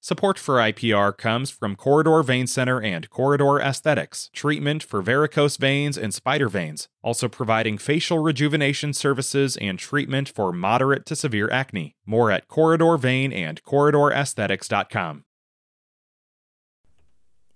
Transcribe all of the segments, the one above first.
Support for IPR comes from Corridor Vein Center and Corridor Aesthetics, treatment for varicose veins and spider veins, also providing facial rejuvenation services and treatment for moderate to severe acne. More at Corridor Vein and CorridorAesthetics.com.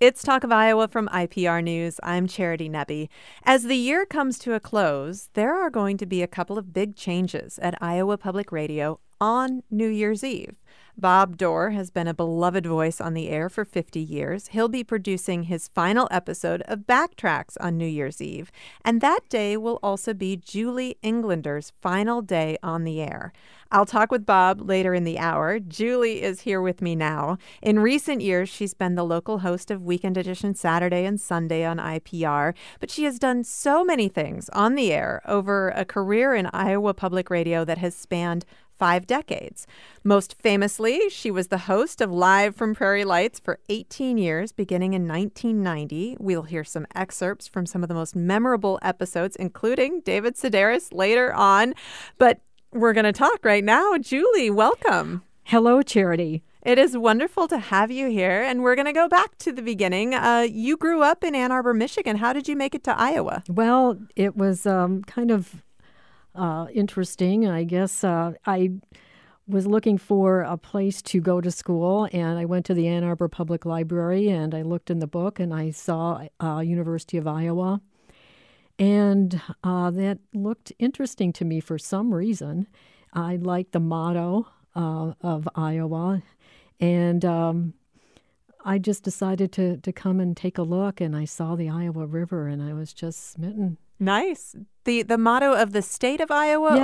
It's Talk of Iowa from IPR News. I'm Charity Nebbe. As the year comes to a close, there are going to be a couple of big changes at Iowa Public Radio on New Year's Eve. Bob Dorr has been a beloved voice on the air for 50 years. He'll be producing his final episode of Backtracks on New Year's Eve, and that day will also be Julie Englander's final day on the air. I'll talk with Bob later in the hour. Julie is here with me now. In recent years, she's been the local host of Weekend Edition Saturday and Sunday on IPR, but she has done so many things on the air over a career in Iowa Public Radio that has spanned five decades. Most famously, she was the host of Live from Prairie Lights for 18 years, beginning in 1990. We'll hear some excerpts from some of the most memorable episodes, including David Sedaris later on. But we're going to talk right now. Julie, welcome. Hello, Charity. It is wonderful to have you here, and we're going to go back to the beginning. Uh, you grew up in Ann Arbor, Michigan. How did you make it to Iowa? Well, it was um, kind of uh, interesting. I guess uh, I was looking for a place to go to school, and I went to the Ann Arbor Public Library and I looked in the book and I saw uh, University of Iowa, and uh, that looked interesting to me for some reason. I liked the motto uh, of Iowa, and um, I just decided to to come and take a look, and I saw the Iowa River, and I was just smitten. Nice. The the motto of the state of Iowa.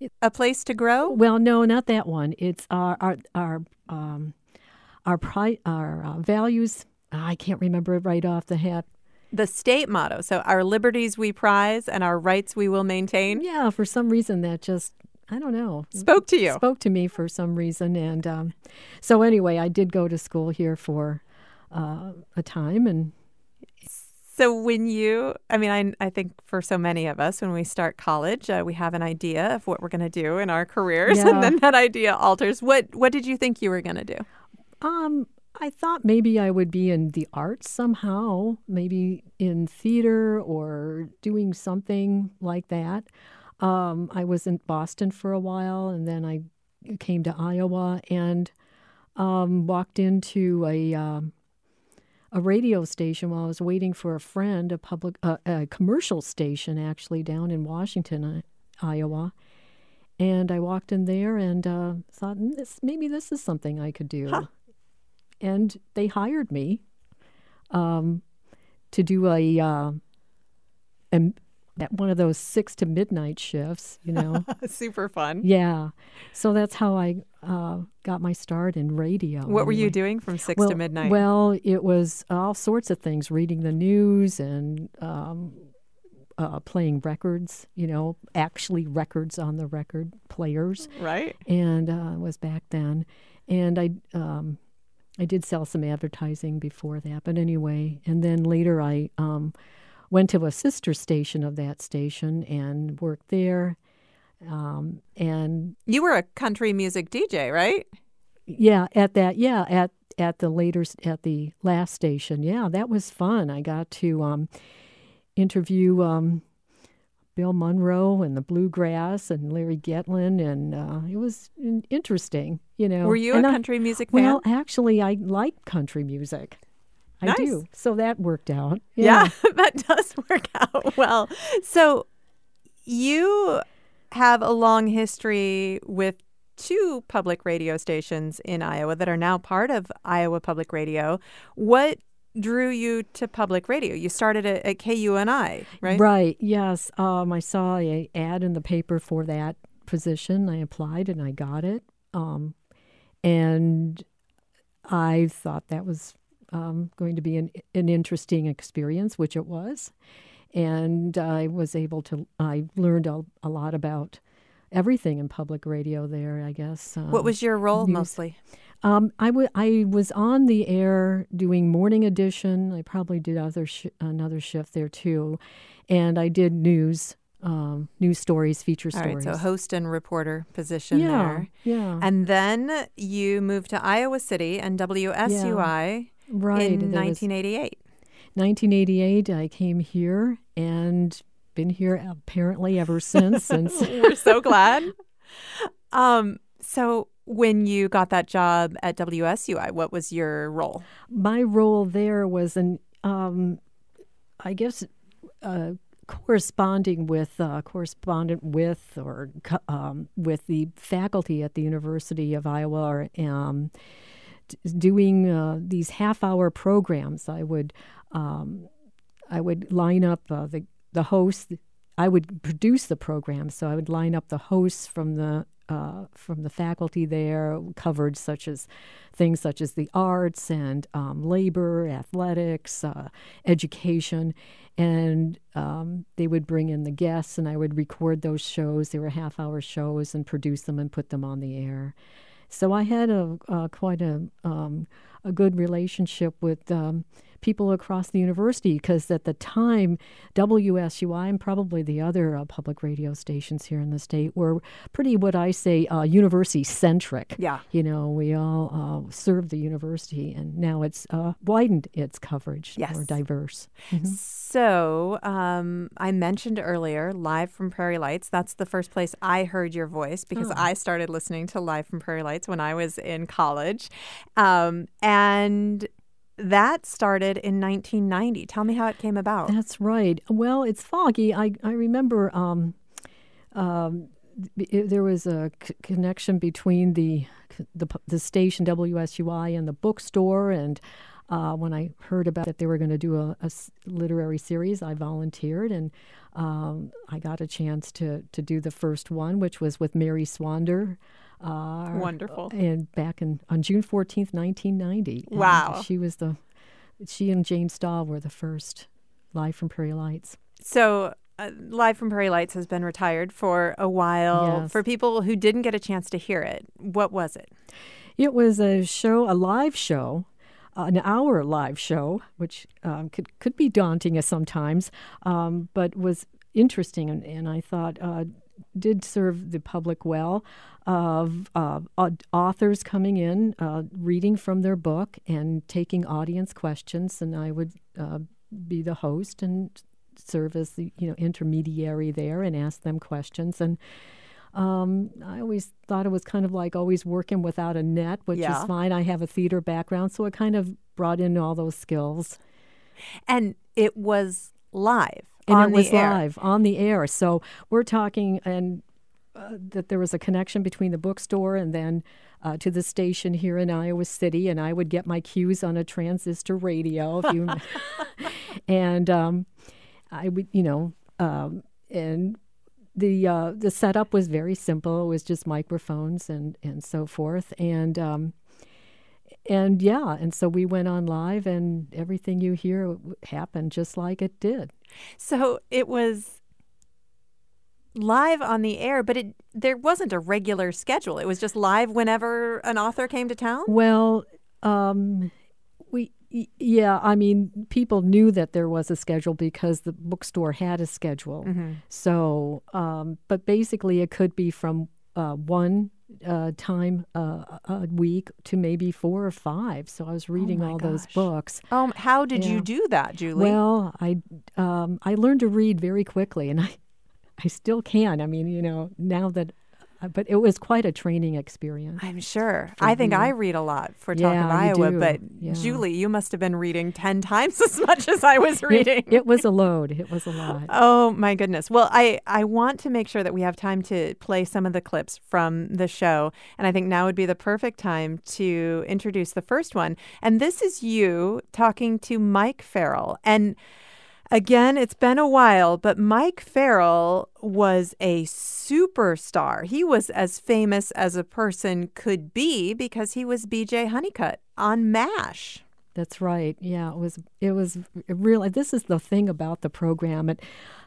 Yeah, a place to grow. Well, no, not that one. It's our our our um, our pri- our uh, values. I can't remember it right off the hat. The state motto. So our liberties we prize and our rights we will maintain. Yeah, for some reason that just I don't know spoke to you. Spoke to me for some reason, and um, so anyway, I did go to school here for uh, a time and so when you, I mean, I, I think for so many of us, when we start college, uh, we have an idea of what we're going to do in our careers, yeah. and then that idea alters. What What did you think you were going to do? Um, I thought maybe I would be in the arts somehow, maybe in theater or doing something like that. Um, I was in Boston for a while, and then I came to Iowa and um, walked into a um, a radio station while I was waiting for a friend, a public, uh, a commercial station actually down in Washington, Iowa. And I walked in there and uh, thought, mm, this, maybe this is something I could do. Huh. And they hired me um, to do a, uh, a at one of those six to midnight shifts, you know. Super fun. Yeah. So that's how I uh, got my start in radio. What were you doing from six well, to midnight? Well, it was all sorts of things reading the news and um, uh, playing records, you know, actually records on the record players. Right. And uh, was back then. And I. Um, I did sell some advertising before that, but anyway, and then later I um, went to a sister station of that station and worked there. Um, and you were a country music DJ, right? Yeah, at that, yeah, at at the later at the last station. Yeah, that was fun. I got to um, interview um, Bill Monroe and the Bluegrass and Larry Gatlin, and uh, it was interesting. You know, were you and a country I, music fan? Well, actually, I like country music. I nice. do. So that worked out. Yeah. yeah, that does work out well. So you have a long history with two public radio stations in Iowa that are now part of Iowa Public Radio. What drew you to public radio? You started at, at KUNI, right? Right. Yes. Um, I saw a ad in the paper for that position. I applied and I got it. Um, and I thought that was um, going to be an, an interesting experience, which it was. And I was able to, I learned a, a lot about everything in public radio there, I guess. Um, what was your role news. mostly? Um, I, w- I was on the air doing morning edition. I probably did other sh- another shift there too. And I did news um, news stories, feature All stories. right, so host and reporter position yeah, there. yeah, And then you moved to Iowa City and WSUI right. in 1988. 1988, I came here and been here apparently ever since. since We're so glad. Um, so when you got that job at WSUI, what was your role? my role there was an, um, I guess, uh, corresponding with, uh, correspondent with, or um, with the faculty at the University of Iowa, or um, doing uh, these half-hour programs. I would, um, I would line up uh, the the hosts. I would produce the program, so I would line up the hosts from the uh, from the faculty there, covered such as things such as the arts and um, labor, athletics, uh, education, and um, they would bring in the guests, and I would record those shows. They were half-hour shows, and produce them and put them on the air. So I had a uh, quite a um, a good relationship with um, people across the university because at the time WSUI and probably the other uh, public radio stations here in the state were pretty what I say uh, university centric. Yeah. You know, we all uh, served the university, and now it's uh, widened its coverage, Yes. more diverse. So um, I mentioned earlier, Live from Prairie Lights. That's the first place I heard your voice because Oh. I started listening to Live from Prairie Lights when I was in college. Um, and that started in 1990. Tell me how it came about. That's right. Well, it's foggy. I I remember um, um, it- there was a c- connection between the, the the station WSUI and the bookstore, and uh, when I heard about that they were going to do a literary series. I volunteered, and um, I got a chance to to do the first one, which was with Mary Swander. Uh, Wonderful. And back in on June fourteenth, nineteen ninety. Wow. She was the she and Jane Stahl were the first live from Prairie Lights. So, uh, Live from Prairie Lights has been retired for a while. Yes. For people who didn't get a chance to hear it, what was it? It was a show, a live show, uh, an hour live show, which um, could could be daunting as sometimes, um, but was interesting, and, and I thought uh, did serve the public well. Of uh, authors coming in, uh, reading from their book, and taking audience questions, and I would uh, be the host and serve as the you know intermediary there and ask them questions and. Um, I always thought it was kind of like always working without a net, which Yeah. is fine. I have a theater background, so it kind of brought in all those skills. And it was live And on it was air. live on the air. So we're talking, and uh, that there was a connection between the bookstore and then uh, to the station here in Iowa City, and I would get my cues on a transistor radio. If you, and um, I would, you know, um, and the uh, the setup was very simple. It was just microphones and and so forth, and um, and yeah, and so we went on live, and everything you hear happened just like it did. So it was live on the air, but it there wasn't a regular schedule. It was just live whenever an author came to town. Well, um, we yeah, I mean, people knew that there was a schedule because the bookstore had a schedule. So, um, but basically, it could be from uh, one uh, time uh, a week to maybe four or five. So I was reading my all those books. Um, how did you do that, Julie? Well, I um, I learned to read very quickly, and I I still can. I mean, you know, now that, uh, but it was quite a training experience. I'm sure. I think I read a lot for Talk Yeah, of Iowa, but Yeah. Julie, you must have been reading 10 times as much as I was It- reading. It, was a load. It was a lot. Oh my goodness. Well, I, I want to make sure that we have time to play some of the clips from the show. And I think now would be the perfect time to introduce the first one. And this is you talking to Mike Farrell. And again, it's been a while, but Mike Farrell was a superstar. He was as famous as a person could be because he was BJ Honeycutt on MASH. That's right. Yeah, it was. It was really. This is the thing about the program. It,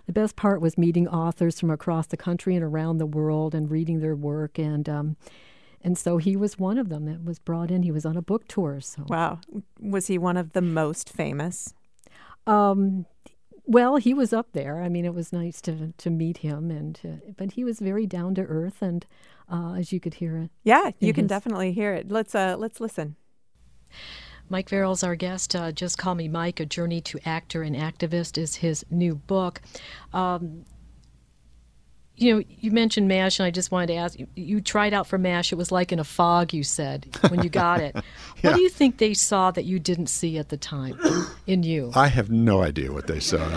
the best part was meeting authors from across the country and around the world and reading their work. And um, and so he was one of them that was brought in. He was on a book tour. So Wow. Was he one of the most famous? um, well, he was up there. I mean, it was nice to to meet him, and to, but he was very down to earth, and uh, as you could hear it. Yeah, you can his... definitely hear it. Let's uh, let's listen. Mike Farrell's our guest. Uh, Just Call Me Mike, A Journey to Actor and Activist is his new book. Um, you know, you mentioned MASH, and I just wanted to ask you, you tried out for MASH. It was like in a fog, you said, when you got it. yeah. What do you think they saw that you didn't see at the time in you? I have no idea what they saw.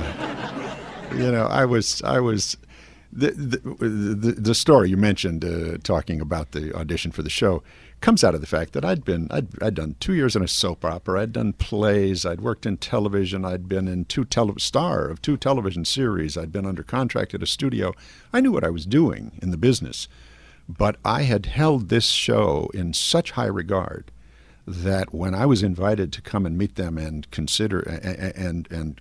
you know, I was, I was, the, the, the, the story you mentioned, uh, talking about the audition for the show, comes out of the fact that I'd been I'd, I'd done two years in a soap opera. I'd done plays. I'd worked in television. I'd been in two tele- star of two television series. I'd been under contract at a studio. I knew what I was doing in the business, but I had held this show in such high regard that when I was invited to come and meet them and consider and and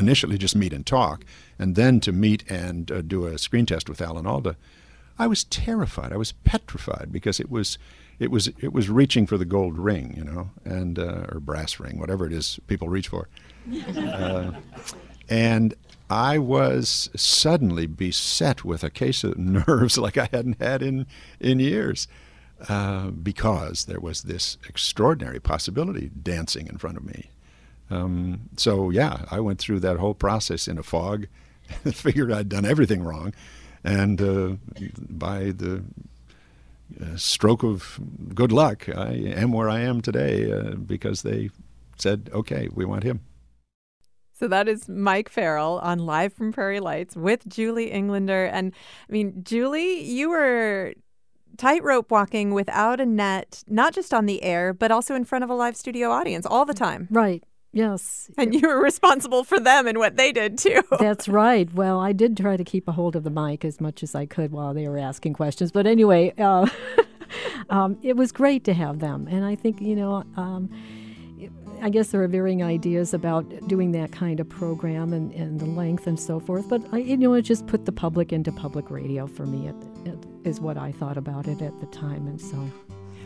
initially just meet and talk, and then to meet and uh, do a screen test with Alan Alda, I was terrified. I was petrified because it was it was it was reaching for the gold ring, you know, and uh, or brass ring, whatever it is people reach for. uh, and I was suddenly beset with a case of nerves like I hadn't had in in years, uh, because there was this extraordinary possibility dancing in front of me. Um, so yeah, I went through that whole process in a fog, figured I'd done everything wrong, and uh, by the stroke of good luck, I am where I am today uh, because they said, okay, we want him. So that is Mike Farrell on Live from Prairie Lights with Julie Englander. And I mean, Julie, you were tightrope walking without a net, not just on the air, but also in front of a live studio audience all the time. Right. Yes. And you were responsible for them and what they did too. That's right. Well, I did try to keep a hold of the mic as much as I could while they were asking questions. But anyway, uh, um, it was great to have them. And I think, you know, um, I guess there are varying ideas about doing that kind of program and, and the length and so forth. But, I, you know, it just put the public into public radio for me, it, it, is what I thought about it at the time. And so.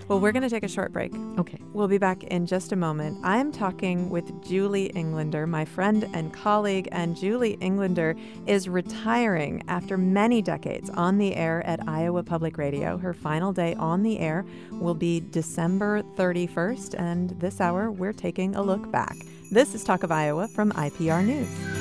Well, we're going to take a short break. Okay. We'll be back in just a moment. I'm talking with Julie Englander, my friend and colleague, and Julie Englander is retiring after many decades on the air at Iowa Public Radio. Her final day on the air will be December 31st, and this hour we're taking a look back. This is Talk of Iowa from IPR News.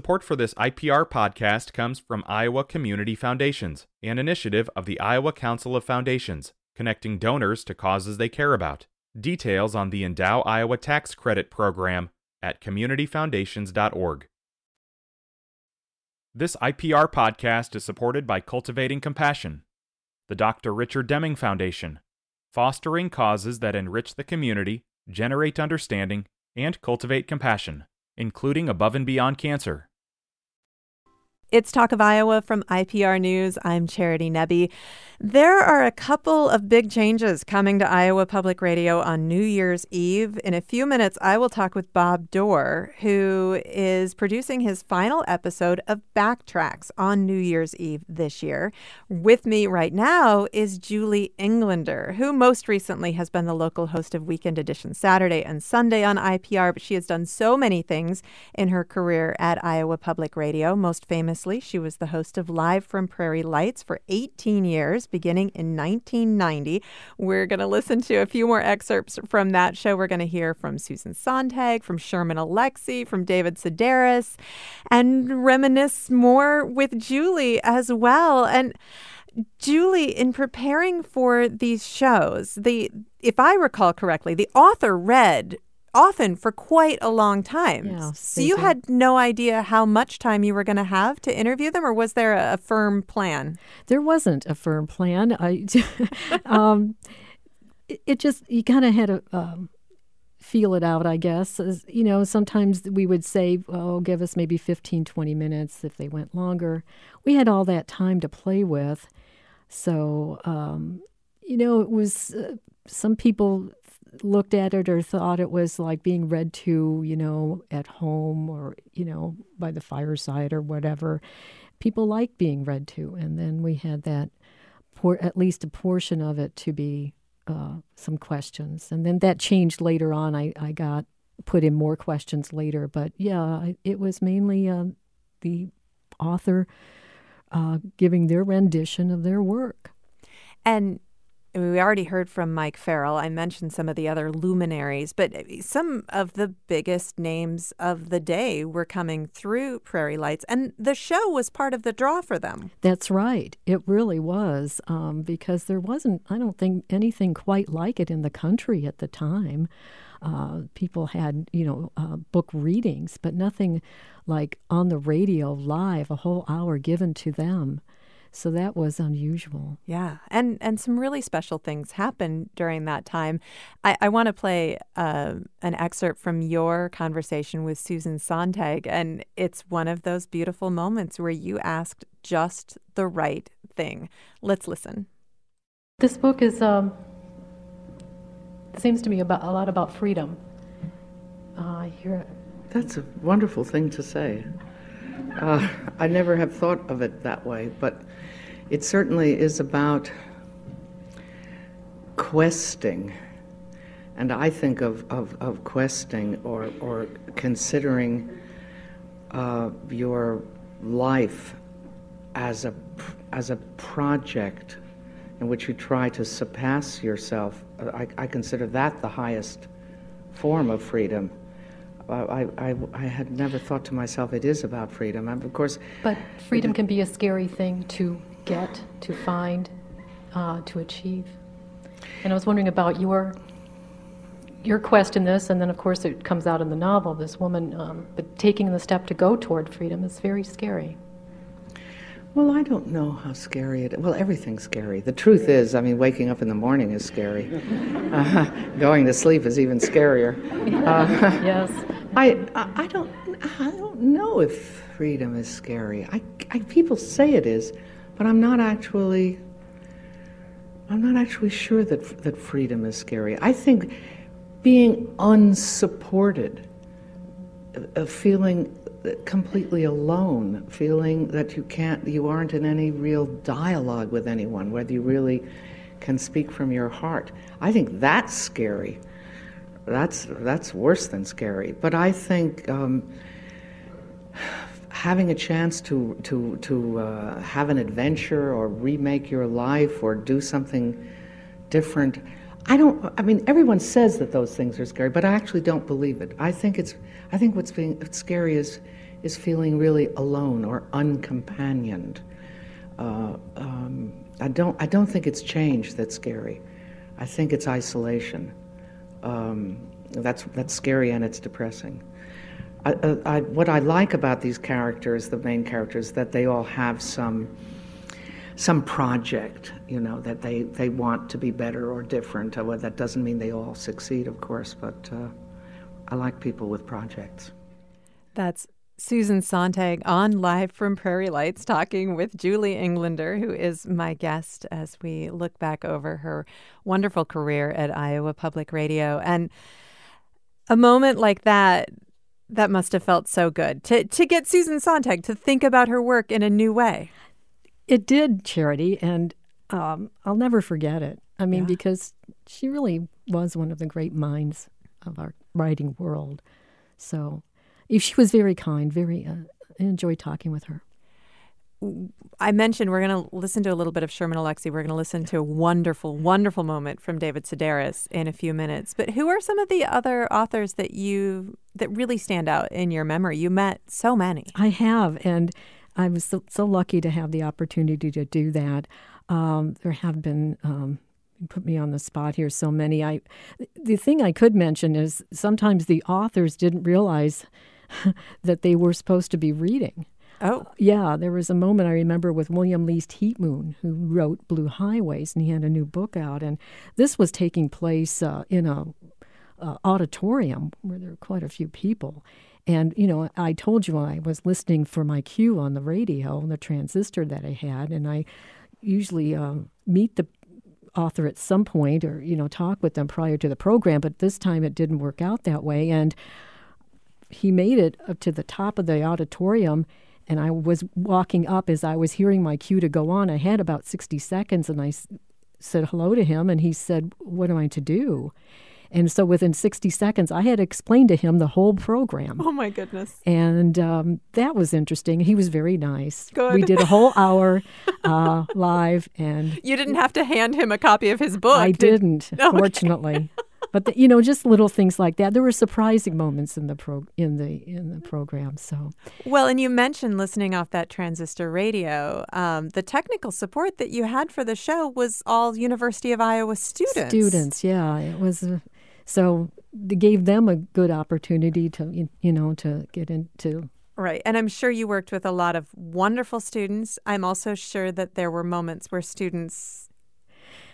Support for this IPR podcast comes from Iowa Community Foundations, an initiative of the Iowa Council of Foundations, connecting donors to causes they care about. Details on the Endow Iowa Tax Credit Program at communityfoundations.org. This IPR podcast is supported by Cultivating Compassion, the Dr. Richard Deming Foundation, fostering causes that enrich the community, generate understanding, and cultivate compassion including Above and Beyond Cancer. It's Talk of Iowa from IPR News. I'm Charity Nebbe. There are a couple of big changes coming to Iowa Public Radio on New Year's Eve. In a few minutes, I will talk with Bob Dorr, who is producing his final episode of Backtracks on New Year's Eve this year. With me right now is Julie Englander, who most recently has been the local host of Weekend Edition Saturday and Sunday on IPR, but she has done so many things in her career at Iowa Public Radio. Most she was the host of Live from Prairie Lights for 18 years beginning in 1990. We're going to listen to a few more excerpts from that show. We're going to hear from Susan Sontag, from Sherman Alexie, from David Sedaris, and reminisce more with Julie as well. And Julie, in preparing for these shows, the if I recall correctly, the author read often for quite a long time. Yeah, so you had no idea how much time you were going to have to interview them, or was there a, a firm plan? There wasn't a firm plan. I, um, it, it, just you kind of had to um, feel it out, I guess. As, you know, sometimes we would say, "Oh, give us maybe 15, 20 minutes." If they went longer, we had all that time to play with. So, um, you know, it was uh, some people looked at it or thought it was like being read to, you know, at home or, you know, by the fireside or whatever. People like being read to. And then we had that, por- at least a portion of it to be uh, some questions. And then that changed later on. I, I got put in more questions later. But yeah, it was mainly uh, the author uh, giving their rendition of their work. And we already heard from Mike Farrell. I mentioned some of the other luminaries, but some of the biggest names of the day were coming through Prairie Lights, and the show was part of the draw for them. That's right. It really was, um, because there wasn't, I don't think, anything quite like it in the country at the time. Uh, people had, you know, uh, book readings, but nothing like on the radio live, a whole hour given to them. So that was unusual. Yeah, and and some really special things happened during that time. I, I want to play uh, an excerpt from your conversation with Susan Sontag, and it's one of those beautiful moments where you asked just the right thing. Let's listen. This book is um, seems to me about a lot about freedom. Uh, here. That's a wonderful thing to say. Uh, I never have thought of it that way, but it certainly is about questing. And I think of, of, of questing or, or considering uh, your life as a, as a project in which you try to surpass yourself. I, I consider that the highest form of freedom. I, I, I, had never thought to myself it is about freedom. And of course, but freedom can be a scary thing to get, to find, uh, to achieve. And I was wondering about your your quest in this, and then of course it comes out in the novel. This woman, um, but taking the step to go toward freedom is very scary. Well, I don't know how scary it is. Well, everything's scary. The truth is, I mean, waking up in the morning is scary. Uh, going to sleep is even scarier. Uh, yes. I, I don't I don't know if freedom is scary. I, I people say it is, but I'm not actually I'm not actually sure that that freedom is scary. I think being unsupported, uh, feeling completely alone, feeling that you can't, you aren't in any real dialogue with anyone, whether you really can speak from your heart. I think that's scary. That's that's worse than scary. But I think um, having a chance to to to uh, have an adventure or remake your life or do something different. I don't. I mean, everyone says that those things are scary, but I actually don't believe it. I think it's. I think what's being scary is is feeling really alone or uncompanioned. Uh, um, I don't. I don't think it's change that's scary. I think it's isolation. Um, that's that's scary and it's depressing. I, I, what I like about these characters, the main characters, that they all have some some project, you know, that they, they want to be better or different. Well, that doesn't mean they all succeed, of course, but uh, I like people with projects. That's Susan Sontag on Live from Prairie Lights talking with Julie Englander, who is my guest as we look back over her wonderful career at Iowa Public Radio. And a moment like that, that must have felt so good to, to get Susan Sontag to think about her work in a new way. It did, Charity, and um, I'll never forget it. I mean, yeah. because she really was one of the great minds of our writing world. So she was very kind, very, uh, I enjoyed talking with her. I mentioned we're going to listen to a little bit of Sherman Alexie. We're going to listen to a wonderful, wonderful moment from David Sedaris in a few minutes. But who are some of the other authors that you that really stand out in your memory? You met so many. I have, and I was so, so lucky to have the opportunity to do that. Um, there have been. Um, put me on the spot here so many i the thing i could mention is sometimes the authors didn't realize that they were supposed to be reading Oh. Yeah, there was a moment I remember with William Least Heat-Moon, who wrote Blue Highways, and he had a new book out. And this was taking place uh, in a uh, auditorium where there were quite a few people. And, you know, I told you I was listening for my cue on the radio, on the transistor that I had, and I usually uh, meet the author at some point or, you know, talk with them prior to the program, but this time it didn't work out that way. And he made it up to the top of the auditorium and I was walking up as I was hearing my cue to go on. I had about 60 seconds and I s- said hello to him and he said, What am I to do? And so within 60 seconds, I had explained to him the whole program. Oh my goodness. And um, that was interesting. He was very nice. Good. We did a whole hour uh, live, and You didn't have to hand him a copy of his book. I did- didn't, Okay. fortunately. But the, you know, just little things like that. There were surprising moments in the pro in the in the program. So Well, and you mentioned listening off that transistor radio. Um, the technical support that you had for the show was all University of Iowa students. students, yeah, it was. Uh, so it gave them a good opportunity to you- know to get into Right. And I'm sure you worked with a lot of wonderful students. I'm also sure that there were moments where students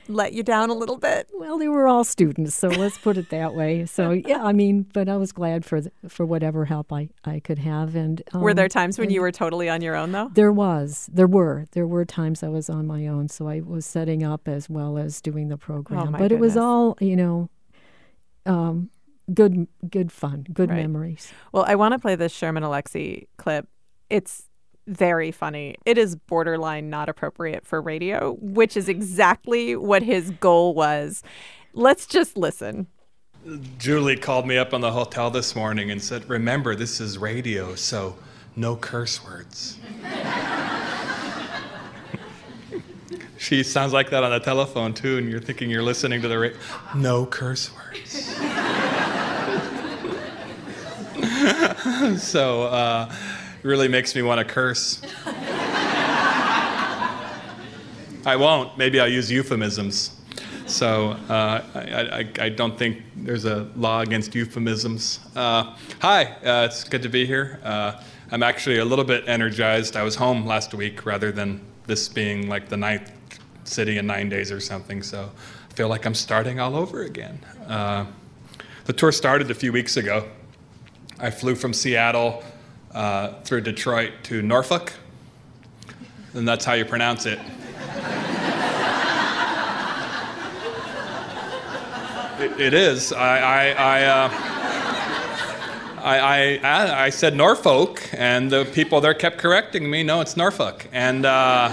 let you down a little bit. Well, they were all students, so let's put it that way. So yeah, I mean, but I was glad for the, for whatever help I, I could have. And were um, there times when you were totally on your own, though? There was, there were, there were times I was on my own. So I was setting up as well as doing the program. Oh, but it was all, you know, um, good, good fun, good Right. memories. Well, I want to play this Sherman Alexie clip. It's very funny. It is borderline not appropriate for radio, which is exactly what his goal was. Let's just listen. Julie called me up on the hotel this morning and said, Remember, this is radio, so no curse words. she sounds like that on the telephone, too, and you're thinking you're listening to the radio. No curse words. so, uh, it really makes me want to curse. I won't. Maybe I'll use euphemisms. So uh, I, I, I don't think there's a law against euphemisms. Uh, hi, uh, it's good to be here. Uh, I'm actually a little bit energized. I was home last week rather than this being like the ninth city in nine days or something. So I feel like I'm starting all over again. Uh, the tour started a few weeks ago. I flew from Seattle uh, through Detroit to Norfolk, and that's how you pronounce it. It, it is. I, I, I, uh, I, I, I, said Norfolk, and the people there kept correcting me. No, it's Norfolk. And uh,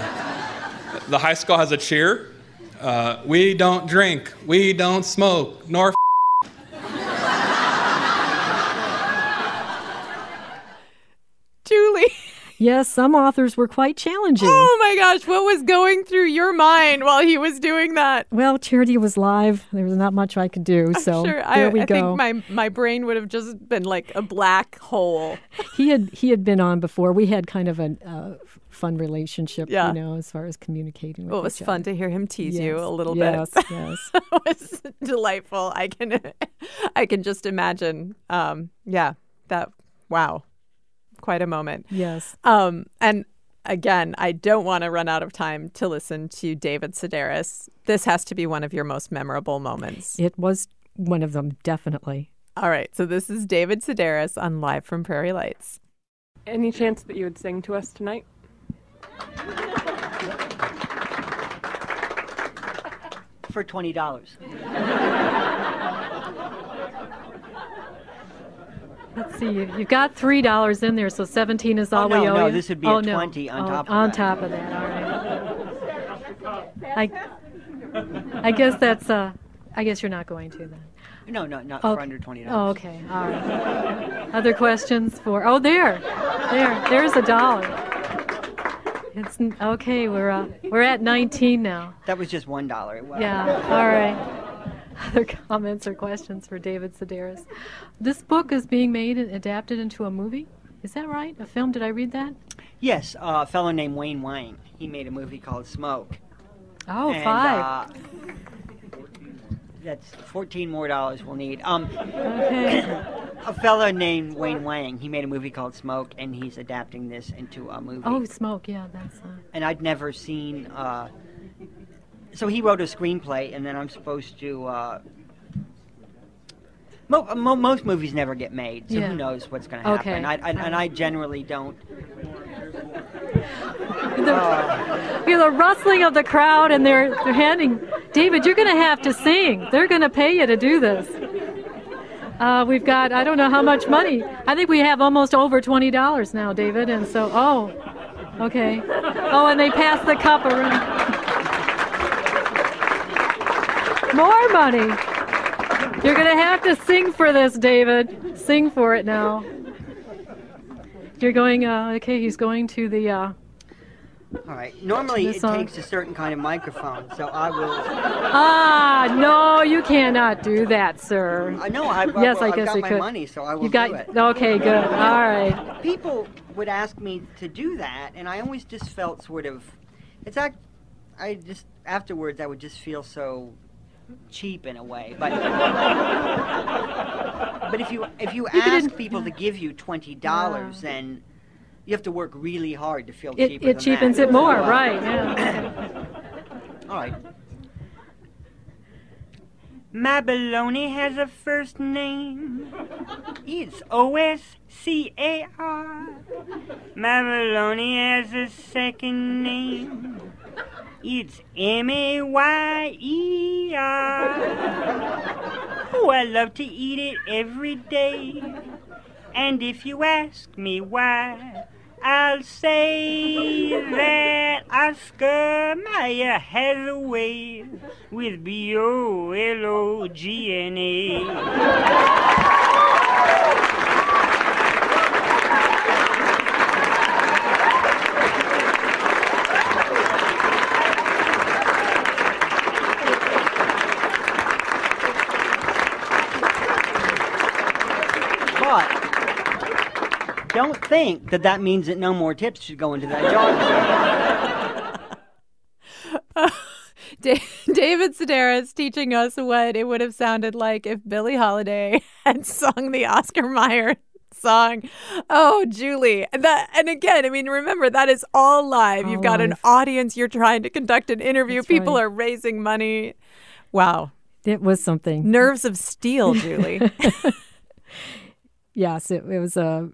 the high school has a cheer. Uh, we don't drink. We don't smoke. Norfolk. Julie. Yes, some authors were quite challenging. Oh my gosh, what was going through your mind while he was doing that? Well, Charity was live. There was not much I could do. I'm so sure there I, we I go. think my, my brain would have just been like a black hole. he had he had been on before. We had kind of a uh, fun relationship, Yeah. you know, as far as communicating. With Well, it was each fun other. to hear him tease you a little yes, bit. yes. it was delightful. I can I can just imagine. Um, yeah, that wow. Quite a moment. Yes. Um, and again, I don't want to run out of time to listen to David Sedaris. This has to be one of your most memorable moments. It was one of them, definitely. All right, so this is David Sedaris on Live from Prairie Lights. Any chance that you would sing to us tonight? For twenty dollars. Let's see, you- you've got three dollars in there, so seventeen is all Oh, no, we owe no, you. this would be oh, no. 20 on Oh, top of on that. top of that. All right. I, I guess that's. Uh, I guess you're not going to then. No, no, not Okay. for under twenty dollars. okay. All right. Other questions for? Oh, there, there, there's a dollar. It's okay. We're uh, we're at 19 now. That was just one dollar. Wow. Yeah. All right. Other comments or questions for David Sedaris? This book is being made and adapted into a movie. Is that right? A film? Did I read that? Yes, uh, a fellow named Wayne Wang. He made a movie called Smoke. Oh, And, five. Uh, that's fourteen more dollars we'll need. Um, a fellow named Wayne Wang. He made a movie called Smoke, and he's adapting this into a movie. Oh, smoke. Yeah, that's. Uh, and I'd never seen. Uh, so he wrote a screenplay, and then I'm supposed to. Uh, mo- mo- most movies never get made, so Yeah. who knows what's going to happen? Okay. I, I, and I generally don't. the, you know, the rustling of the crowd, and they're they're handing David, you're going to have to sing. They're going to pay you to do this. Uh, we've got, I don't know how much money. I think we have almost over $20 now, David. And so, oh, okay. Oh, and they pass the cup around. More money. You're going to have to sing for this, David. Sing for it now. You're going, uh, okay, he's going to the, uh, All right. Normally, it song. takes a certain kind of microphone, so I will. Ah, no, you cannot do that, sir. I know. I, yes, I, I guess got you my could. money, so I will you got, do it. Okay, good. All right. People would ask me to do that, and I always just felt sort of. It's act. I just afterwards I would just feel so cheap in a way, but. but if you if you You ask people to give you twenty dollars, then you have to work really hard to feel It, cheaper it cheapens that. it more, right? Yeah. All right. My baloney has a first name. It's O S C A R. My baloney has a second name. It's M A Y E R. Oh, I love to eat it every day. And if you ask me why, I'll say that Oscar Mayer has a way with B O L O G N A. But don't think that that means that no more tips should go into that jar. Da- David Sedaris teaching us what it would have sounded like if Billie Holiday had sung the Oscar Mayer song. Oh, Julie. And That and again, I mean, remember that is all live. You've All got an audience. You're trying to conduct an interview. That's People right. are raising money. Wow, It was something. nerves of steel, Julie. Yes, it, it was a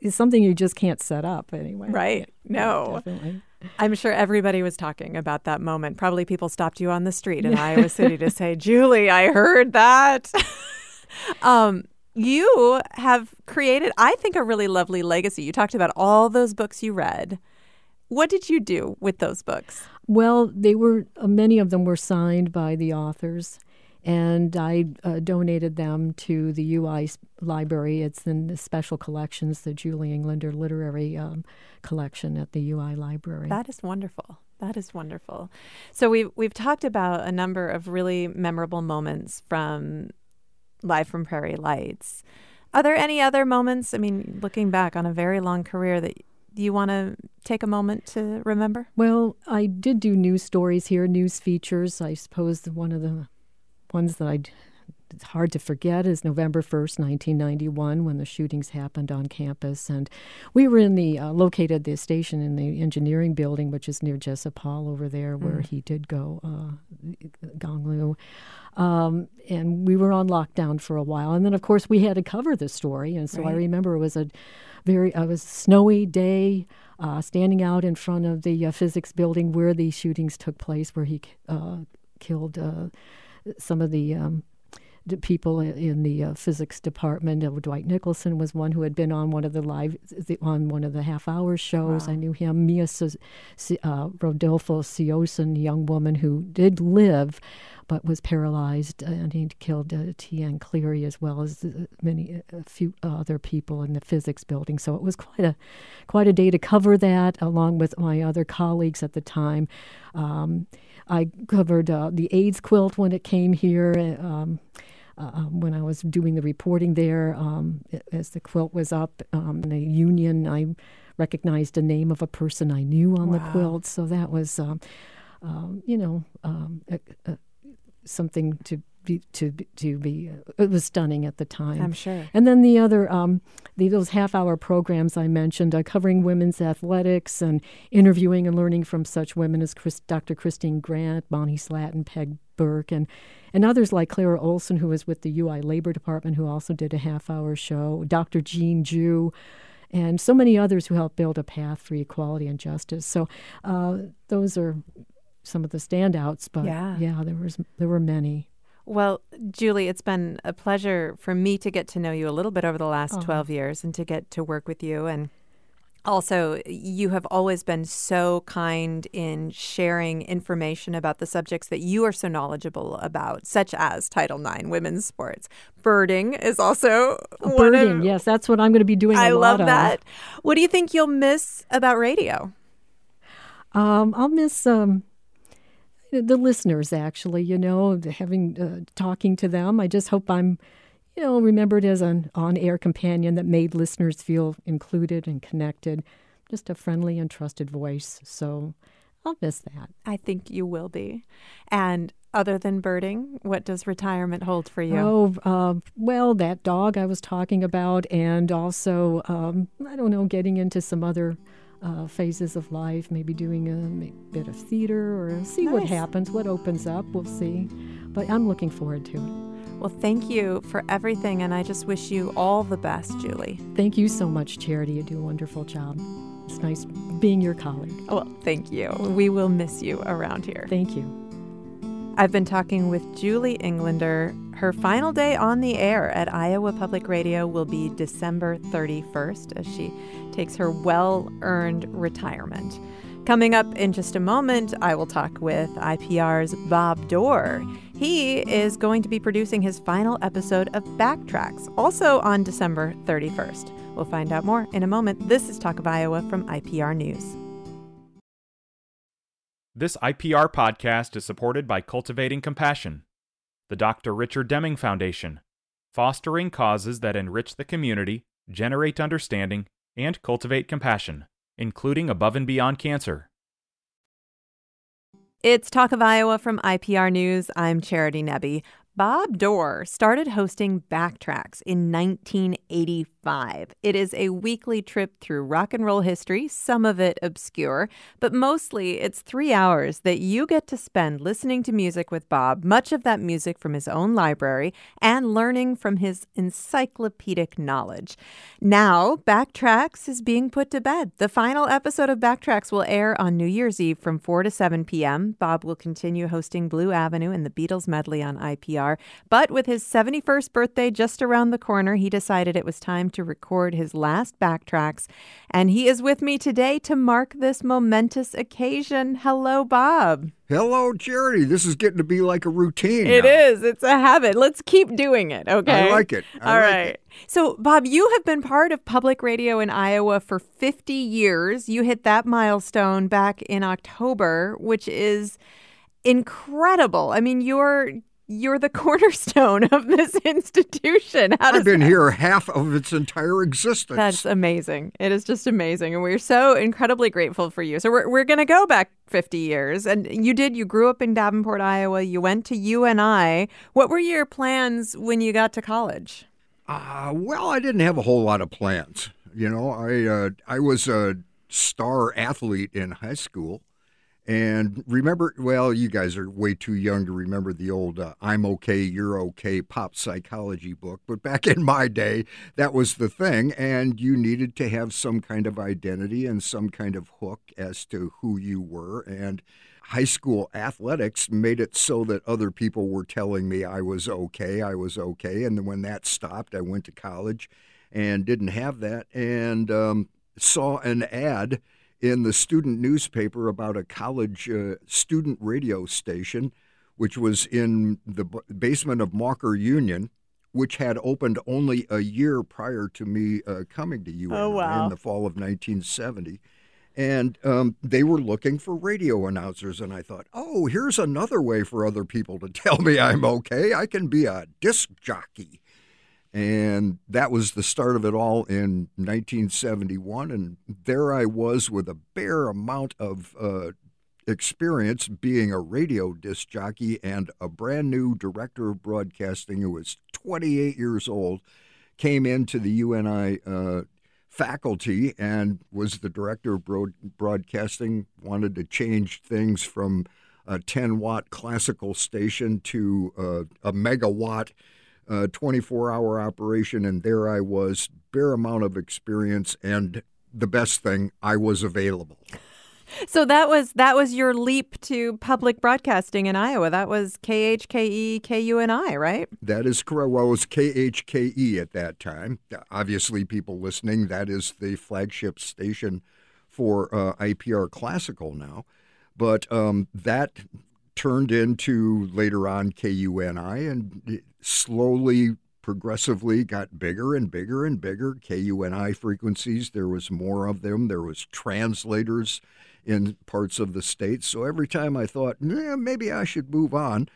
it's something you just can't set up anyway. Right. Yeah, No. definitely. I'm sure everybody was talking about that moment. Probably people stopped you on the street in Iowa City to say, Julie, I heard that. um, you have created, I think, a really lovely legacy. You talked about all those books you read. What did you do with those books? Well, they were uh, many of them were signed by the authors, and I uh, donated them to the UI library. It's in the special collections, the Julie Englander Literary um, Collection at the UI library. That is wonderful. That is wonderful. So we've we've talked about a number of really memorable moments from Live from Prairie Lights. Are there any other moments? I mean, looking back on a very long career, that you want to take a moment to remember? Well, I did do news stories here, news features. I suppose one of the ones that I it's hard to forget is November 1st, 1991, when the shootings happened on campus. And we were in the, uh, located the station in the engineering building, which is near Jessup Hall over there, where he did go, uh, Gang Lu. Um, and we were on lockdown for a while. And then, of course, we had to cover the story. And so I remember it was a very, uh, it was a snowy day, uh, standing out in front of the uh, physics building where the shootings took place, where he uh, killed uh, some of the um, people in the uh, physics department. Uh, Dwight Nicholson was one who had been on one of the live the, on one of the half hour shows. I knew him. Miya S- uh, Rodolfo Sioson, young woman who did live, but was paralyzed, uh, and he killed uh, T. Anne Cleary as well as uh, many a few other people in the physics building. So it was quite a quite a day to cover that, along with my other colleagues at the time. Um, I covered uh, the AIDS quilt when it came here. uh, Um, uh, when I was doing the reporting there, um, as the quilt was up um, in the union, I recognized the name of a person I knew on the quilt. So that was, um, um, you know, um, a, a, something to be to be- to be. Uh, it was stunning at the time. I'm sure. And then the other, um, the, those half-hour programs I mentioned, uh, covering women's athletics and interviewing and learning from such women as Chris, Dr. Christine Grant, Bonnie Slatton, Peg Burke, and and others like Clara Olson, who was with the UI Labor Department, who also did a half-hour show. Dr. Jean Jew. And so many others who helped build a path for equality and justice. So, uh, those are some of the standouts, but Yeah. yeah, there was there were many. Well, Julie, it's been a pleasure for me to get to know you a little bit over the last Oh. 12 years and to get to work with you. And also, you have always been so kind in sharing information about the subjects that you are so knowledgeable about, such as Title IX, women's sports. Birding is also Birding, of- yes, that's what I'm going to be doing. a I love of. that. What do you think you'll miss about radio? Um, I'll miss um, the listeners. Actually, you know, having uh, talking to them. I just hope I'm, you know, remembered as an on-air companion that made listeners feel included and connected. Just a friendly and trusted voice. So I'll miss that. I think you will be. And other than birding, what does retirement hold for you? Oh, uh, well, that dog I was talking about, and also, um, I don't know, getting into some other uh, phases of life, maybe doing a bit of theater or see what happens, what opens up. We'll see. But I'm looking forward to it. Well, thank you for everything, and I just wish you all the best, Julie. Thank you so much, Charity. You do a wonderful job. It's nice being your colleague. Well, thank you. We will miss you around here. Thank you. I've been talking with Julie Englander. Her final day on the air at Iowa Public Radio will be December 31st as she takes her well earned retirement. Coming up in just a moment, I will talk with IPR's Bob Dorr. He is going to be producing his final episode of Backtracks, also on December 31st. We'll find out more in a moment. This is Talk of Iowa from IPR News. This IPR podcast is supported by Cultivating Compassion, the Dr. Richard Deming Foundation, fostering causes that enrich the community, generate understanding, and cultivate compassion, including above and beyond cancer. It's Talk of Iowa from IPR News. I'm Charity Nebbe. Bob Dorr started hosting Backtracks in 1985. It is a weekly trip through rock and roll history, some of it obscure, but mostly it's three hours that you get to spend listening to music with Bob, much of that music from his own library, and learning from his encyclopedic knowledge. Now, Backtracks is being put to bed. The final episode of Backtracks will air on New Year's Eve from 4 to 7 p.m. Bob will continue hosting Blue Avenue and the Beatles medley on IPR. But with his 71st birthday just around the corner, he decided it was time to record his last Backtracks. And he is with me today to mark this momentous occasion. Hello, Bob. Hello, Charity. This is getting to be like a routine. It now. is. It's a habit. Let's keep doing it, okay? I like it. I All like right. it. So, Bob, you have been part of public radio in Iowa for 50 years. You hit that milestone back in October, which is incredible. I mean, you're you're the cornerstone of this institution. How I've been that- here half of its entire existence. That's amazing. It is just amazing. And we're so incredibly grateful for you. So we're, we're going to go back 50 years. And you did, you grew up in Davenport, Iowa. You went to UNI. What were your plans when you got to college? Uh, well, I didn't have a whole lot of plans. You know, I uh, I was a star athlete in high school, and remember, well, you guys are way too young to remember the old uh, "I'm okay, you're okay" pop psychology book. But back in my day, that was the thing, and you needed to have some kind of identity and some kind of hook as to who you were, and high school athletics made it so that other people were telling me I was okay, I was okay. And then when that stopped, I went to college and didn't have that and um, saw an ad in the student newspaper about a college uh, student radio station, which was in the b- basement of Maucker Union. Which had opened only a year prior to me uh, coming to UNI Oh, wow. in the fall of 1970 and um, they were looking for radio announcers and i thought oh here's another way for other people to tell me i'm okay i can be a disc jockey and that was the start of it all in 1971 and there i was with a bare amount of uh, experience being a radio disc jockey and a brand new director of broadcasting who was 28 years old came into the uni uh, faculty and was the director of broad- broadcasting, wanted to change things from a 10 watt classical station to uh, a megawatt 24 hour operation. And there I was, bare amount of experience. And the best thing, I was available. So that was that was your leap to public broadcasting in Iowa. That was KHKE KUNI, right? That is correct. Well, it was KHKE at that time. Obviously, people listening, that is the flagship station for uh, IPR Classical now. But um, that turned into later on KUNI and slowly, progressively got bigger and bigger and bigger. KUNI frequencies, there was more of them. There was translators in parts of the state. So every time I thought, eh, maybe I should move on,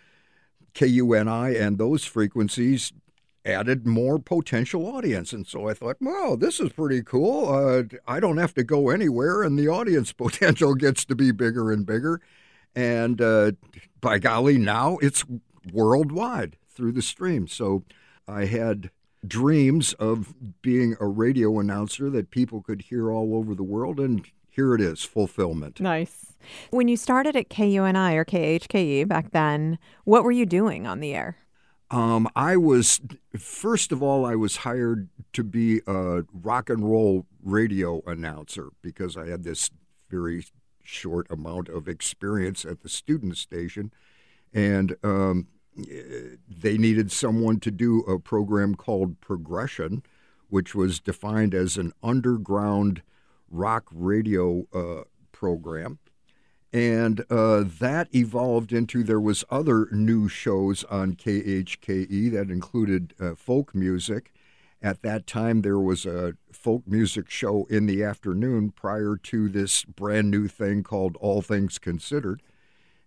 KUNI and those frequencies added more potential audience. And so I thought, wow, this is pretty cool. Uh, I don't have to go anywhere, and the audience potential gets to be bigger and bigger. And uh, by golly, now it's worldwide through the stream. So I had dreams of being a radio announcer that people could hear all over the world, and here it is fulfillment. Nice. When you started at KUNI or KHKE back then, what were you doing on the air? Um, I was, first of all, I was hired to be a rock and roll radio announcer because I had this very short amount of experience at the student station. And um, they needed someone to do a program called Progression, which was defined as an underground rock radio uh, program and uh, that evolved into there was other new shows on KHKE that included uh, folk music. At that time, there was a folk music show in the afternoon prior to this brand new thing called All Things Considered.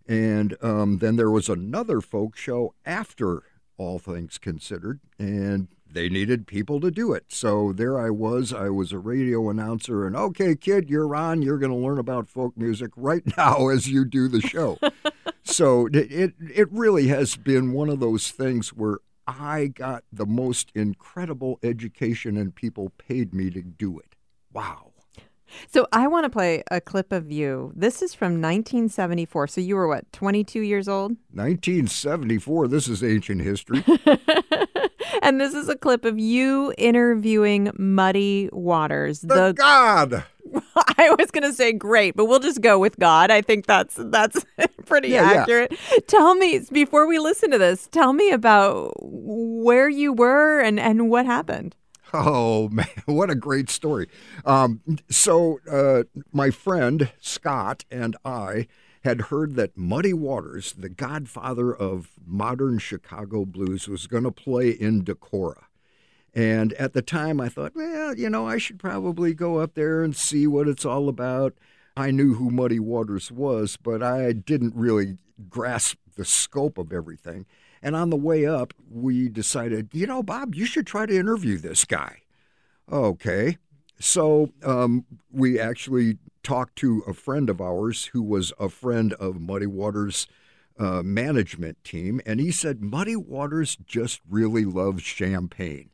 And um, then there was another folk show after All Things Considered, and they needed people to do it. So there I was. I was a radio announcer, and okay, kid, you're on. You're going to learn about folk music right now as you do the show. so it it really has been one of those things where I got the most incredible education, and people paid me to do it. Wow. So I want to play a clip of you. This is from 1974. So you were what, 22 years old? 1974. This is ancient history. and this is a clip of you interviewing Muddy Waters. The, the God. I was going to say great, but we'll just go with God. I think that's that's pretty yeah, accurate. Yeah. Tell me before we listen to this, tell me about where you were and and what happened. Oh man, what a great story! Um, so uh, my friend Scott and I had heard that Muddy Waters, the godfather of modern Chicago blues, was going to play in Decorah. And at the time, I thought, well, you know, I should probably go up there and see what it's all about. I knew who Muddy Waters was, but I didn't really grasp the scope of everything. And on the way up, we decided, you know, Bob, you should try to interview this guy. Okay. So um, we actually talked to a friend of ours who was a friend of Muddy Waters' uh, management team, and he said Muddy Waters just really loves champagne.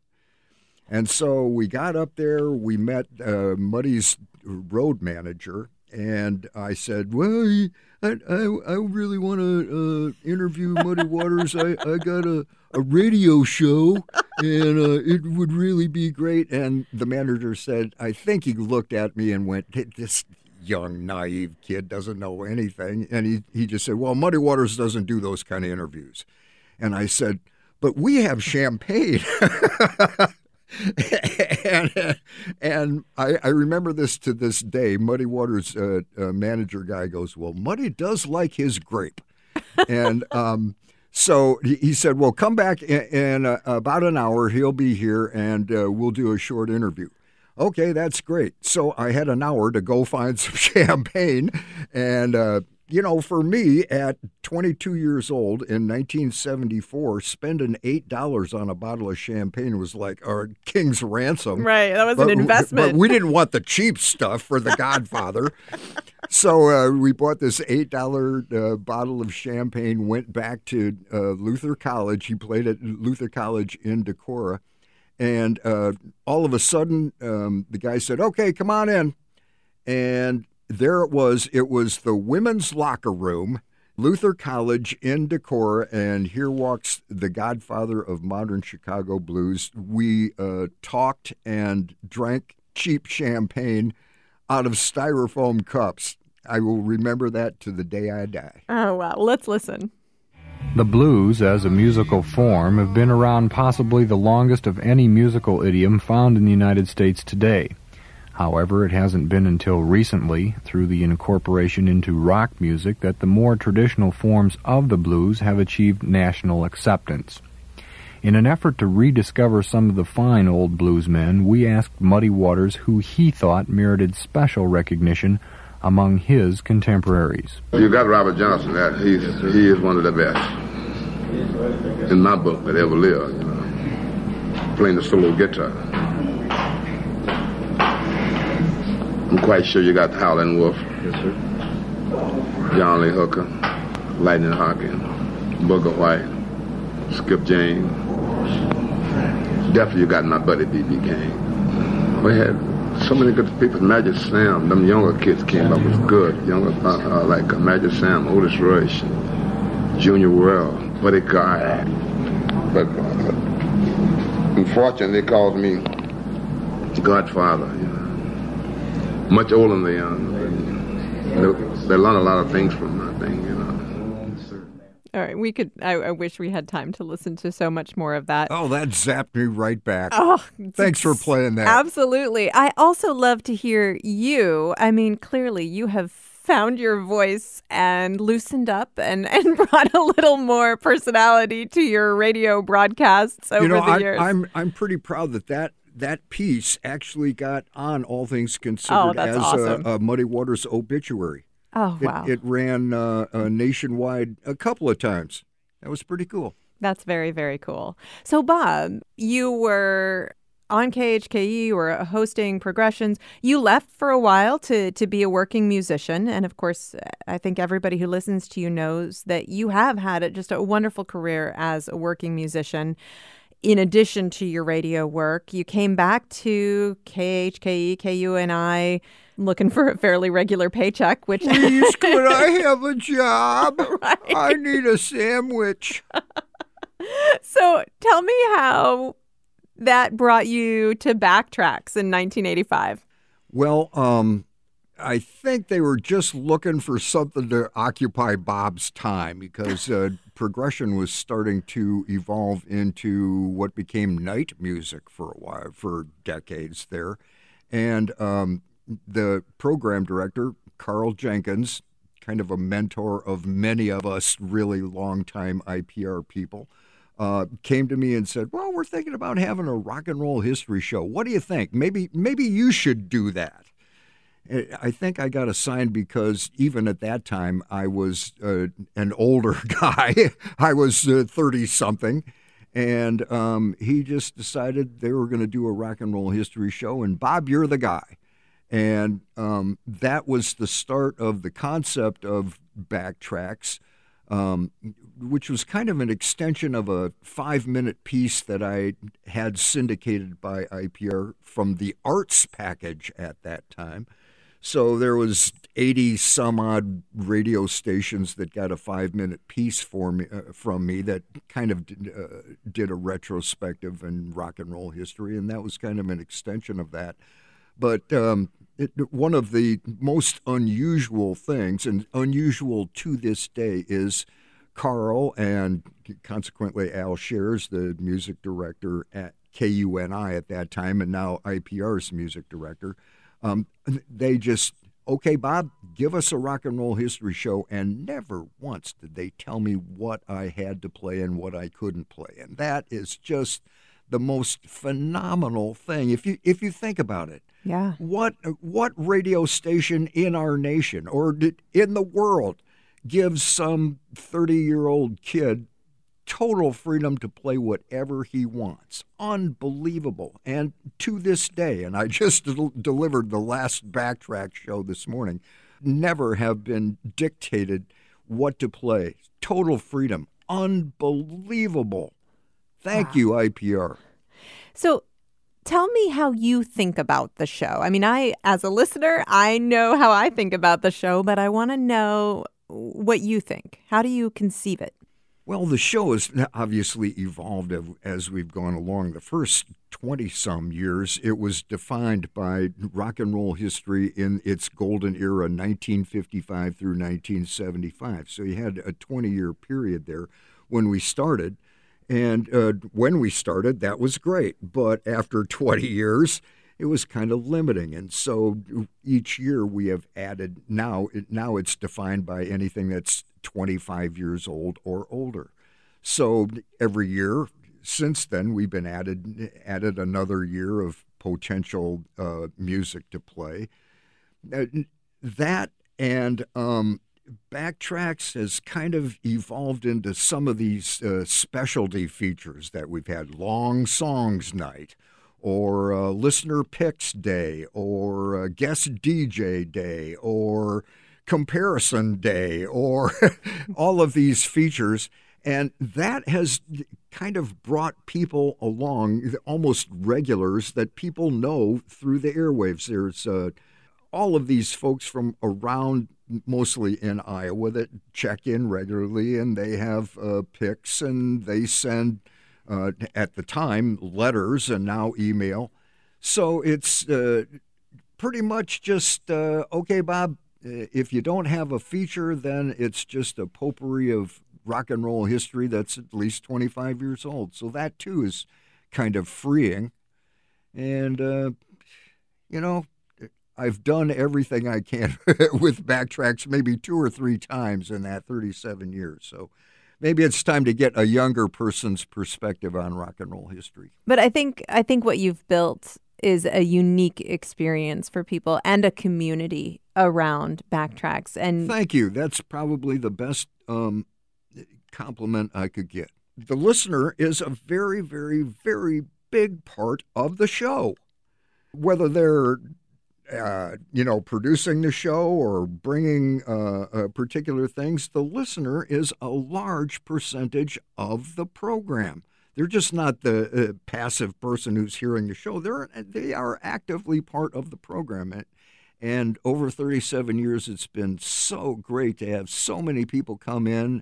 And so we got up there, we met uh, Muddy's road manager, and I said, Well, I, I, I really want to uh, interview Muddy Waters. I, I got a, a radio show, and uh, it would really be great. And the manager said, I think he looked at me and went, This young, naive kid doesn't know anything. And he, he just said, Well, Muddy Waters doesn't do those kind of interviews. And I said, But we have champagne. and and I, I, remember this to this day. Muddy Waters uh, uh, manager guy goes, "Well, Muddy does like his grape," and um, so he, he, said, "Well, come back in, in uh, about an hour. He'll be here, and uh, we'll do a short interview." Okay, that's great. So I had an hour to go find some champagne, and uh, you know, for me at 22 years old in 1974, spending eight dollars on a bottle of champagne was like our king's ransom. Right, that was but, an investment. But we didn't want the cheap stuff for The Godfather, so uh, we bought this eight dollar uh, bottle of champagne. Went back to uh, Luther College. He played at Luther College in Decorah, and uh, all of a sudden, um, the guy said, "Okay, come on in," and there it was. It was the women's locker room, Luther College in Decorah, and here walks the godfather of modern Chicago blues. We uh, talked and drank cheap champagne out of styrofoam cups. I will remember that to the day I die. Oh, wow. Let's listen. The blues, as a musical form, have been around possibly the longest of any musical idiom found in the United States today. However, it hasn't been until recently, through the incorporation into rock music, that the more traditional forms of the blues have achieved national acceptance. In an effort to rediscover some of the fine old bluesmen, we asked Muddy Waters who he thought merited special recognition among his contemporaries. You got Robert Johnson. That he's he is one of the best in my book that ever lived. You know, playing the solo guitar. I'm quite sure you got Howlin' Wolf. Yes, sir. John Lee Hooker, Lightning Hopkins, Bukka White, Skip James. Definitely you got my buddy B.B. King. We had so many good people. Magic Sam, them younger kids came up with good. Younger, uh, uh, like uh, Magic Sam, Otis Rush, Junior Wells, Buddy Guy. But uh, unfortunately, they called me Godfather. You know. Much older than they are. They, they learn a lot of things from my thing, you know. All right, we could. I, I, wish we had time to listen to so much more of that. Oh, that zapped me right back. Oh, thanks for playing that. Absolutely. I also love to hear you. I mean, clearly, you have found your voice and loosened up and, and brought a little more personality to your radio broadcasts over you know, the I, years. I'm I'm pretty proud that that that piece actually got on All Things Considered oh, as awesome. a, a Muddy Waters obituary. Oh, it, wow. It ran uh, uh, nationwide a couple of times. That was pretty cool. That's very, very cool. So, Bob, you were on KHKE, you were hosting progressions. You left for a while to, to be a working musician. And of course, I think everybody who listens to you knows that you have had just a wonderful career as a working musician. In addition to your radio work, you came back to KHKE, KUNI, looking for a fairly regular paycheck, which Please, could I have a job? Right. I need a sandwich. so tell me how that brought you to Backtracks in 1985. Well, um, I think they were just looking for something to occupy Bob's time because uh, progression was starting to evolve into what became night music for a while, for decades there. And um, the program director, Carl Jenkins, kind of a mentor of many of us really long-time IPR people, uh, came to me and said, "Well, we're thinking about having a rock and roll history show. What do you think? Maybe maybe you should do that." I think I got assigned because even at that time I was uh, an older guy. I was thirty uh, something, and um, he just decided they were going to do a rock and roll history show. And Bob, you're the guy. And um, that was the start of the concept of backtracks, um, which was kind of an extension of a five minute piece that I had syndicated by IPR from the arts package at that time. So there was 80 some odd radio stations that got a five minute piece for me, uh, from me that kind of did, uh, did a retrospective in rock and roll history, and that was kind of an extension of that. But um, it, one of the most unusual things, and unusual to this day, is Carl and consequently Al Shares, the music director at KUNI at that time, and now IPR's music director. Um, they just, okay, Bob, give us a rock and roll history show. And never once did they tell me what I had to play and what I couldn't play. And that is just the most phenomenal thing. If you if you think about it, yeah. What what radio station in our nation or in the world gives some 30-year-old kid total freedom to play whatever he wants? Unbelievable. And to this day, and I just del- delivered the last backtrack show this morning, never have been dictated what to play. Total freedom. Unbelievable. Thank wow. you, IPR. So tell me how you think about the show. I mean, I, as a listener, I know how I think about the show, but I want to know what you think. How do you conceive it? Well, the show has obviously evolved as we've gone along. The first 20 some years, it was defined by rock and roll history in its golden era, 1955 through 1975. So you had a 20 year period there when we started. And uh, when we started, that was great. But after 20 years, it was kind of limiting. And so each year we have added now now it's defined by anything that's 25 years old or older. So every year since then we've been added added another year of potential uh, music to play. Uh, that and um, Backtracks has kind of evolved into some of these uh, specialty features that we've had long songs night or uh, listener picks day, or uh, guest DJ day, or comparison day, or all of these features. And that has kind of brought people along, almost regulars that people know through the airwaves. There's uh, all of these folks from around, mostly in Iowa, that check in regularly and they have uh, picks and they send uh, at the time letters and now email. So it's uh, pretty much just uh, okay, Bob. Uh, if you don't have a feature, then it's just a potpourri of rock and roll history that's at least 25 years old. So that too is kind of freeing. And, uh, you know, I've done everything I can with backtracks maybe two or three times in that 37 years. So maybe it's time to get a younger person's perspective on rock and roll history. But I think I think what you've built is a unique experience for people and a community around backtracks. And thank you. That's probably the best um, compliment I could get. The listener is a very, very, very big part of the show. Whether they're uh, you know, producing the show or bringing uh, uh, particular things, the listener is a large percentage of the program. They're just not the uh, passive person who's hearing the show. They're they are actively part of the program. And, over 37 years, it's been so great to have so many people come in.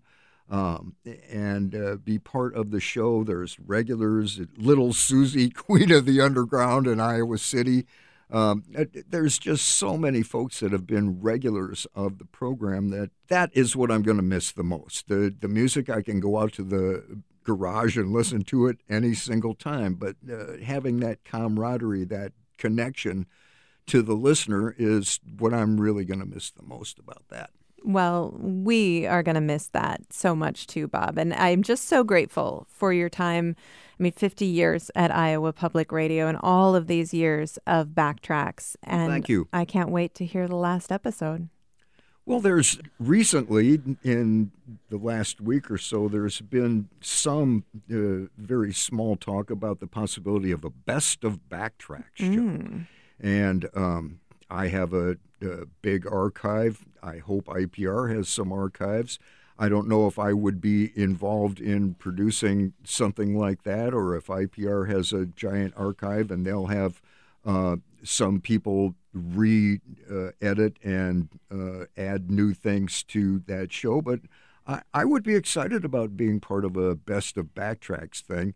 Um, and uh, be part of the show. There's regulars, Little Susie, Queen of the Underground in Iowa City, um, there's just so many folks that have been regulars of the program that that is what I'm going to miss the most. The the music I can go out to the garage and listen to it any single time, but uh, having that camaraderie, that connection to the listener is what I'm really going to miss the most about that. Well, we are going to miss that so much too, Bob. And I'm just so grateful for your time I mean, 50 years at Iowa Public Radio and all of these years of backtracks. And Thank you. I can't wait to hear the last episode. Well, there's recently, in the last week or so, there's been some uh, very small talk about the possibility of a best of backtracks show. Mm. And um, I have a, a big archive. I hope IPR has some archives. I don't know if I would be involved in producing something like that or if IPR has a giant archive and they'll have uh, some people re uh, edit and uh, add new things to that show. But I, I, would be excited about being part of a best of backtracks thing.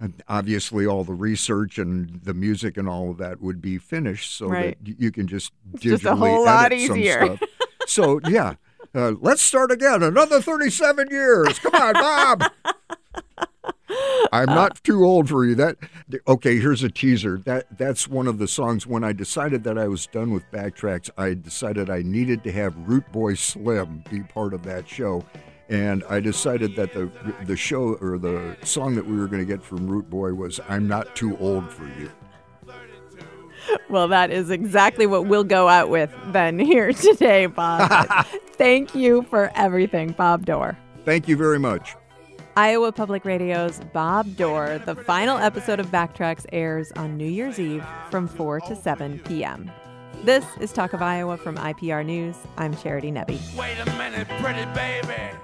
And obviously, all the research and the music and all of that would be finished so right. that you can just digitally just a whole lot easier. some stuff. so, yeah. Uh, let's start again. Another 37 years. Come on, Bob. I'm not too old for you. That okay? Here's a teaser. That that's one of the songs. When I decided that I was done with backtracks, I decided I needed to have Root Boy Slim be part of that show, and I decided that the the show or the song that we were going to get from Root Boy was "I'm Not Too Old for You." Well, that is exactly what we'll go out with then here today, Bob. Thank you for everything, Bob Dorr. Thank you very much. Iowa Public Radio's Bob Dorr. The final episode of Backtracks airs on New Year's Eve from 4 to 7 p.m. This is Talk of Iowa from IPR News. I'm Charity Nebbe. Wait a minute, pretty baby.